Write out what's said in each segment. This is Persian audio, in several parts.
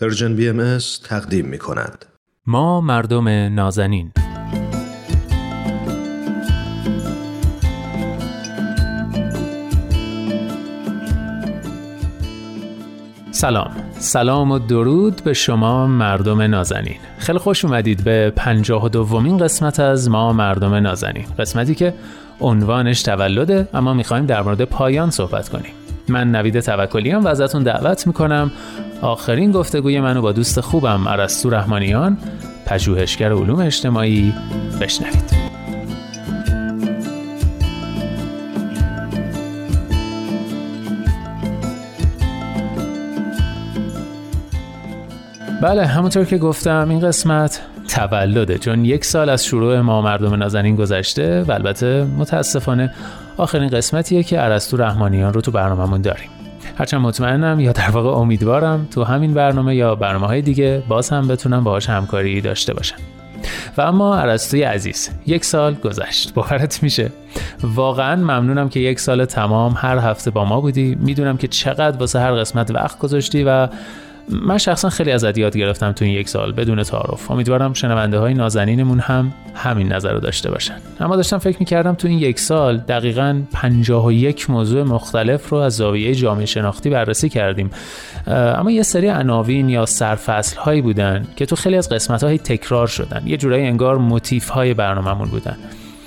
پرژن بی ام تقدیم می کند. ما مردم نازنین. سلام. سلام و درود به شما مردم نازنین. خیلی خوش اومدید به پنجاه و دومین قسمت از ما مردم نازنین. قسمتی که عنوانش تولده اما می‌خوایم در مورد پایان صحبت کنیم. من نوید توکلی و ازتون دعوت می‌کنم. آخرین گفتگوی منو با دوست خوبم ارسطو رحمانیان پژوهشگر علوم اجتماعی بشنوید. بله همونطور که گفتم این قسمت تولده چون یک سال از شروع ما مردم نازنین گذشته و البته متاسفانه آخرین قسمتیه که ارسطو رحمانیان رو تو برنامهمون داریم. هرچند مطمئنم یا در واقع امیدوارم تو همین برنامه یا برنامه های دیگه باز هم بتونم باهاش همکاری داشته باشم. و اما عرستوی عزیز یک سال گذشت. باورت میشه؟ واقعا ممنونم که یک سال تمام هر هفته با ما بودی. می‌دونم که چقدر واسه هر قسمت وقت گذاشتی و من شخصا خیلی از یاد گرفتم تو این یک سال بدون تعارف. امیدوارم شنونده های نازنینمون هم همین نظر رو داشته باشن. اما داشتم فکر می‌کردم تو این یک سال دقیقا 51 موضوع مختلف رو از زاویه جامعه شناختی بررسی کردیم. اما یه سری عناوین یا سرفصل هایی بودن که تو خیلی از قسمت های تکرار شدن. یه جورایی انگار موتیف های برنامهمون بودن.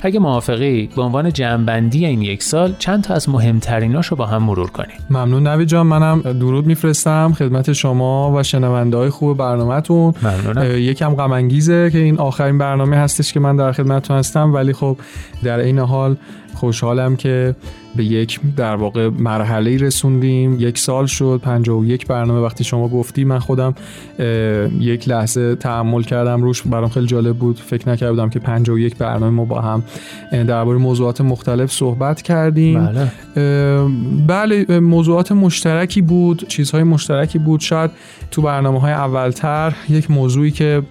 اگه موافقی به عنوان جمعبندی این یک سال چند تا از مهمتریناشو با هم مرور کنیم ممنون نوی جان منم درود میفرستم خدمت شما و شنونده های خوب برنامهتون. ممنونم. یکم غم که این آخرین برنامه هستش که من در خدمتتون هستم ولی خب در این حال خوشحالم که به یک در واقع مرحله رسوندیم. یک سال شد و یک برنامه وقتی شما گفتی من خودم یک لحظه تحمل کردم روش. برام خیلی جالب بود. فکر نکردم که و یک برنامه ما با هم درباره موضوعات مختلف صحبت کردیم. بله. بله موضوعات مشترکی بود چیزهای مشترکی بود. شاید تو برنامه های اولتر یک موضوعی که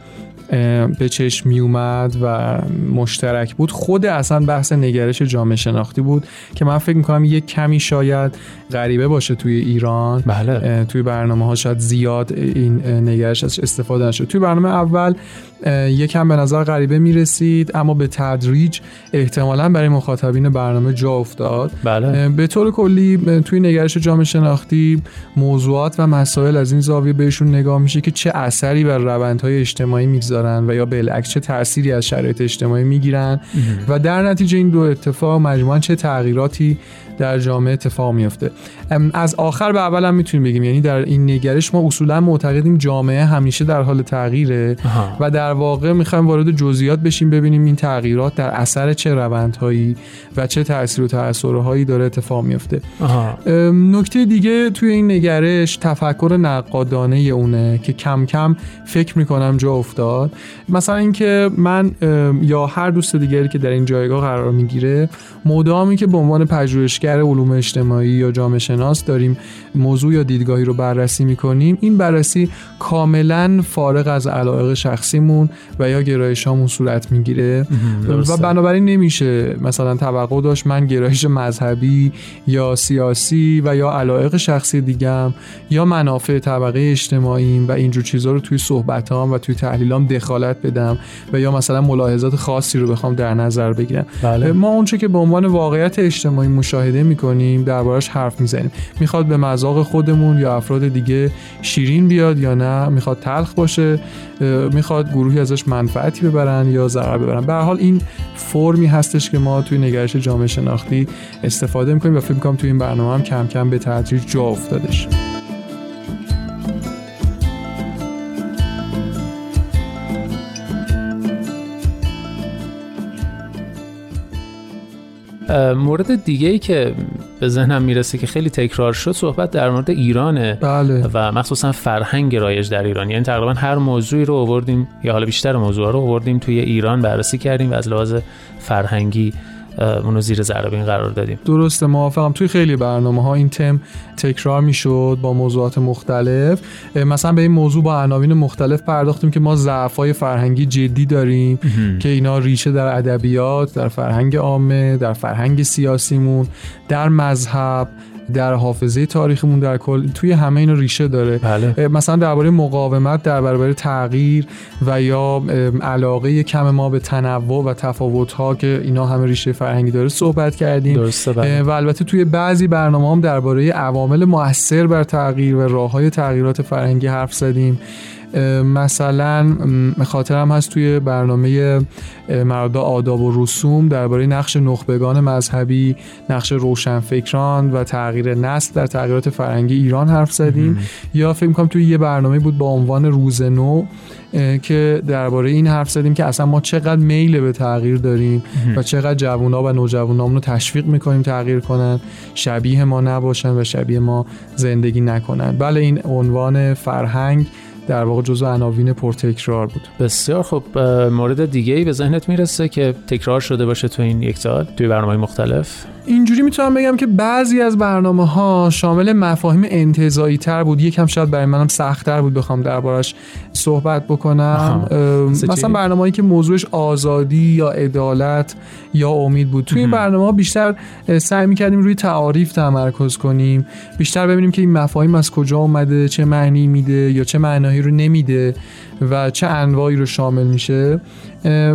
به چشم می اومد و مشترک بود. خود اصلا بحث نگرش جامعه شناختی بود که من فکر می‌کنم یک کمی شاید غریبه باشه توی ایران. بله. توی برنامه ها شاید زیاد این نگرش استفاده نشد. توی برنامه اول یکم به نظر غریبه می‌رسید اما به تدریج احتمالا برای مخاطبین برنامه جا افتاد بله. به طور کلی توی نگرش جامعه شناختی موضوعات و مسائل از این زاویه بهشون نگاه میشه که چه اثری بر روندهای اجتماعی می‌گذارن و یا بالعکس چه تأثیری از شرایط اجتماعی می‌گیرن و در نتیجه این دو اتفاق مجموعا چه تغییراتی در جامعه اتفاق میفته از آخر به اول هم می‌تونیم بگیم یعنی در این نگرش ما اصولا معتقدیم جامعه همیشه در حال تغییره و در واقع می‌خوایم وارد جزئیات بشیم ببینیم این تغییرات در اثر چه روندهایی و چه تاثیر و تاثیرهایی داره اتفاق میفته نکته دیگه توی این نگرش تفکر نقادانه اونه که کم کم فکر می‌کنم جا افتاد. مثلا اینکه من یا هر دوست دیگری که در این جایگاه قرار می‌گیره مدامی که به عنوان پژوهشگر علوم اجتماعی یا جامعه شناس داریم موضوع یا دیدگاهی رو بررسی می‌کنیم. این بررسی کاملا فارغ از علایق شخصیمون و یا گرایشامون صورت می‌گیره. و بنابراین نمیشه مثلا توقع داشت من گرایش مذهبی یا سیاسی و یا علایق شخصی دیگم یا منافع طبقه اجتماعی و اینجور چیزها رو توی صحبتام و توی تحلیلام دخالت بدم و یا مثلا ملاحظات خاصی رو بخوام در نظر بگیرم. بله. ما اونچه که به عنوان واقعیت اجتماعی مشاهده مشاهده می‌کنیم دربارش حرف می‌زنیم. می‌خواد به مذاق خودمون یا افراد دیگه شیرین بیاد یا نه می‌خواد تلخ باشه می‌خواد گروهی ازش منفعتی ببرن یا ضرر ببرن. به حال این فرمی هستش که ما توی نگرش جامعه شناختی استفاده می‌کنیم و فکر می‌کنم توی این برنامه هم کم کم به تدریج جا افتادش. مورد دیگه ای که به ذهنم می‌رسه که خیلی تکرار شد صحبت در مورد ایرانه بله. و مخصوصا فرهنگ رایج در ایران یعنی تقریبا هر موضوعی رو آوردیم یا حالا بیشتر موضوع رو آوردیم توی ایران بررسی کردیم و از لحاظ فرهنگی اونو زیر ذره قرار دادیم. درسته موافقم. توی خیلی برنامه ها این تم تکرار می‌شد با موضوعات مختلف. مثلا به این موضوع با عناوین مختلف پرداختیم که ما ضعفای فرهنگی جدی داریم که اینا ریشه در ادبیات در فرهنگ عامه در فرهنگ سیاسیمون در مذهب در حافظه تاریخمون در کل توی همه اینا ریشه داره بله. مثلا درباره مقاومت در برابر تغییر و یا علاقه کم ما به تنوع و تفاوت ها که اینا همه ریشه فرهنگی داره صحبت کردیم درسته بله. و البته توی بعضی برنامه هم درباره عوامل موثر بر تغییر و راه های تغییرات فرهنگی حرف زدیم مثلا خاطرم هست توی برنامه مرد آداب و رسوم درباره نقش نخبگان مذهبی نقش روشنفکران و تغییر نسل در تغییرات فرهنگی ایران حرف زدیم. یا فکر کنم توی یه برنامه بود با عنوان روز نو که درباره این حرف زدیم که اصلا ما چقدر میل به تغییر داریم و چقدر جوونا و نوجوانامون رو تشویق می‌کنیم تغییر کنن. شبیه ما نباشن و شبیه ما زندگی نکنن. بله این عنوان فرهنگ در واقع جزو عناوین پرتکرار بود. بسیار خب مورد دیگه ای به ذهنت می‌رسه که تکرار شده باشه تو این یک سال توی برنامه مختلف؟ اینجوری می‌تونم بگم که بعضی از برنامه ها شامل مفاهیم انتظایی تر بود. یکم شاید برای منم سختتر بود بخوام دربارش صحبت بکنم. مثلا برنامه‌ای که موضوعش آزادی یا عدالت یا امید بود. توی این برنامه ها بیشتر سعی می‌کردیم روی تعاریف تمرکز کنیم. بیشتر ببینیم که این مفاهیم از کجا اومده چه معنی میده یا چه معنایی رو نمیده و چه انواعی رو شامل میشه.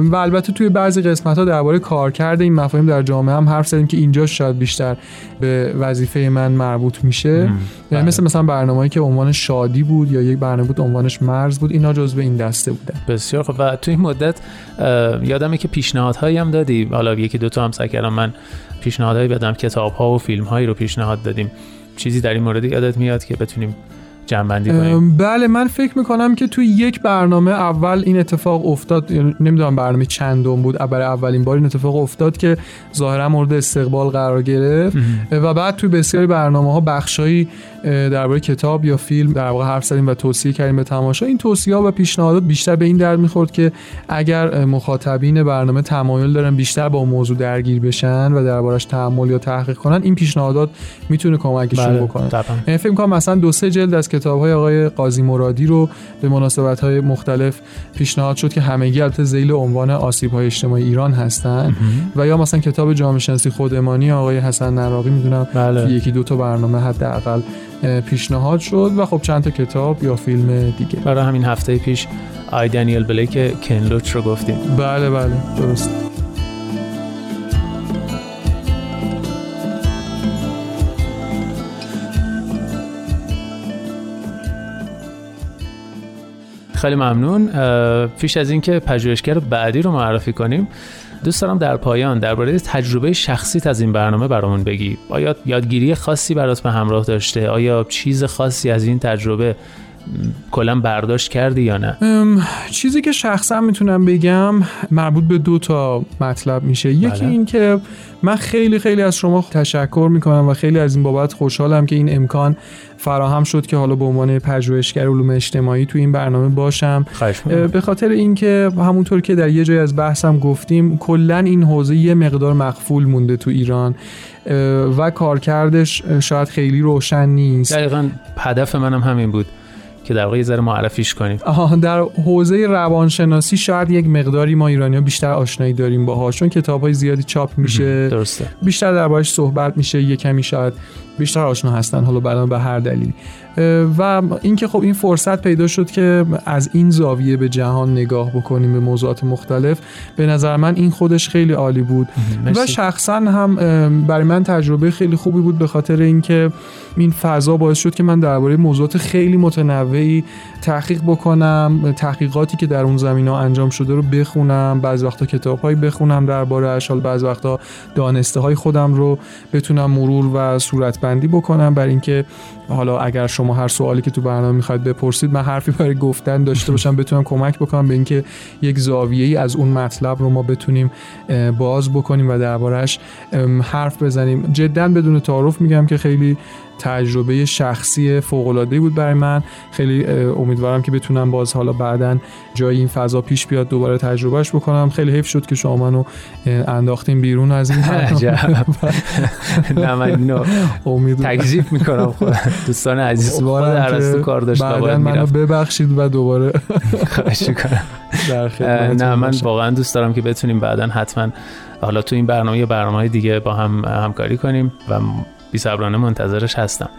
و البته توی بعضی قسمت ها درباره کارکرد این مفاهیم در جامعه هم حرف زدیم که اینجا شاید بیشتر به وظیفه من مربوط میشه. بله. مثل مثلا برنامه‌ای که عنوان شادی بود یا یک برنامه بود عنوانش مرز بود اینا جزو این دسته بودن. بسیار خب و توی این مدت یادمه که پیشنهادهایی هم دادی. حالا یکی دو تا هم سعی کردم من پیشنهادهایی بدم کتاب ها و فیلم هایی رو پیشنهاد دادیم. چیزی در این مورد یادت میاد که بتونیم جنبندی کنیم. بله من فکر می‌کنم که توی یک برنامه اول این اتفاق افتاد نمی‌دونم برنامه چندم بود برای اولین بار این اتفاق افتاد که ظاهرا مورد استقبال قرار گرفت. و بعد توی بسیاری برنامه ها بخشایی درباره کتاب یا فیلم در واقع حرف زدیم و توصیه کردیم به تماشا. این توصیه ها و پیشنهادات بیشتر به این درد می‌خورد که اگر مخاطبین برنامه تمایل دارن بیشتر با موضوع درگیر بشن و دربارش تحمل یا تحقیق کنن این پیشنهادات می‌تونه کمکشون بله، بکنه. فکر کنم مثلا دو سه جلد از کتاب های آقای قاضی مرادی رو به مناسبت های مختلف پیشنهاد شد که همگی البته ذیل عنوان آسیب های اجتماعی ایران هستن. و یا مثلا کتاب جامعه شناسی خودمانی آقای حسن نراقی می‌دونم بله. یکی دو تا برنامه حداقل پیشنهاد شد و خب چند تا کتاب یا فیلم دیگه. برای همین هفته پیش آی دانیل بلیک کنلوچ رو گفتیم. بله بله درست. خیلی ممنون. پیش از اینکه پژوهشگر بعدی رو معرفی کنیم دوست دارم در پایان درباره تجربه شخصیت از این برنامه برامون بگی. آیا یادگیری خاصی برات به همراه داشته؟ آیا چیز خاصی از این تجربه کلا برداشت کردی یا نه؟ چیزی که شخصا می‌تونم بگم مربوط به دو تا مطلب میشه. بله. یکی این که من خیلی خیلی از شما تشکر می‌کنم و خیلی از این بابت خوشحالم که این امکان فراهم شد که حالا به عنوان پژوهشگر علوم اجتماعی تو این برنامه باشم. به خاطر اینکه همونطور که در یه جای از بحثم گفتیم کلا این حوزه یه مقدار مخفول مونده تو ایران و کارکردش شاید خیلی روشن نیست. دقیقا هدف منم همین بود. که در واقع یه ذره معرفیش کنیم. آها در حوزه روانشناسی شاید یک مقداری ما ایرانی ها بیشتر آشنایی داریم باهاش چون کتاب های زیادی چاپ میشه. درسته. بیشتر دربارش صحبت میشه یه کمی شاید بیشتر آشنا هستن حالا بعدا به هر دلیلی. و اینکه خب این فرصت پیدا شد که از این زاویه به جهان نگاه بکنیم به موضوعات مختلف به نظر من این خودش خیلی عالی بود. و شخصا هم برای من تجربه خیلی خوبی بود به خاطر اینکه این فضا باعث شد که من درباره موضوعات خیلی متنوعی تحقیق بکنم تحقیقاتی که در اون زمین ها انجام شده رو بخونم بعض وقتا کتاب هایی بخونم درباره اشال بعض وقتا دانسته های خودم رو بتونم مرور و صورت بندی بکنم برای اینکه حالا اگر شما هر سوالی که تو برنامه می‌خواید بپرسید من حرفی برای گفتن داشته باشم بتونم کمک بکنم به اینکه یک زاویه ای از اون مطلب رو ما بتونیم باز بکنیم و دربارهش حرف بزنیم. جدا بدون تعارف میگم که خیلی تجربه شخصی فوق العاده بود برای من. خیلی امیدوارم که بتونم باز حالا بعدا جای این فضا پیش بیاد دوباره تجربهش بکنم. خیلی حیف شد که شما منو انداختیم بیرون از این نه من تکذیب می‌کنم. خود دوستان عزیز خود ارسطو کار داشت بعدا منو ببخشید و دوباره خواهش نه من واقعا دوست دارم که بتونیم بعدا حتما حالا تو این برنامه یا برنامه دیگه با هم همکاری کنیم و بی صبرانه منتظرش هستم.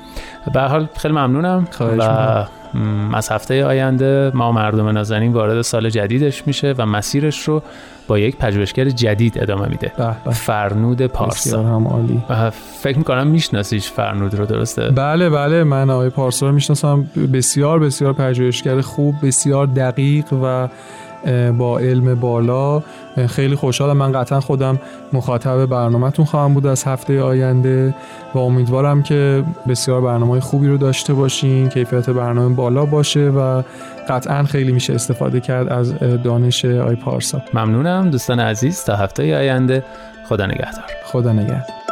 به حال خیلی ممنونم و از هفته آینده ما مردم نازنین وارد سال جدیدش میشه و مسیرش رو با یک پژوهشگر جدید ادامه میده. فرنود پارسا. هم عالی. فکر می‌کنم میشناسیش فرنود رو درسته؟ بله بله من آقای پارسا رو می‌شناسم. بسیار بسیار پژوهشگر خوب بسیار دقیق و با علم بالا. خیلی خوشحالم. من قطعا خودم مخاطب برنامهتون خواهم بود از هفته آینده و امیدوارم که بسیار برنامه خوبی رو داشته باشین کیفیت برنامه بالا باشه و قطعا خیلی میشه استفاده کرد از دانش آی پارسا. ممنونم دوستان عزیز. تا هفته آینده خدا نگهدار. خدا نگهدار.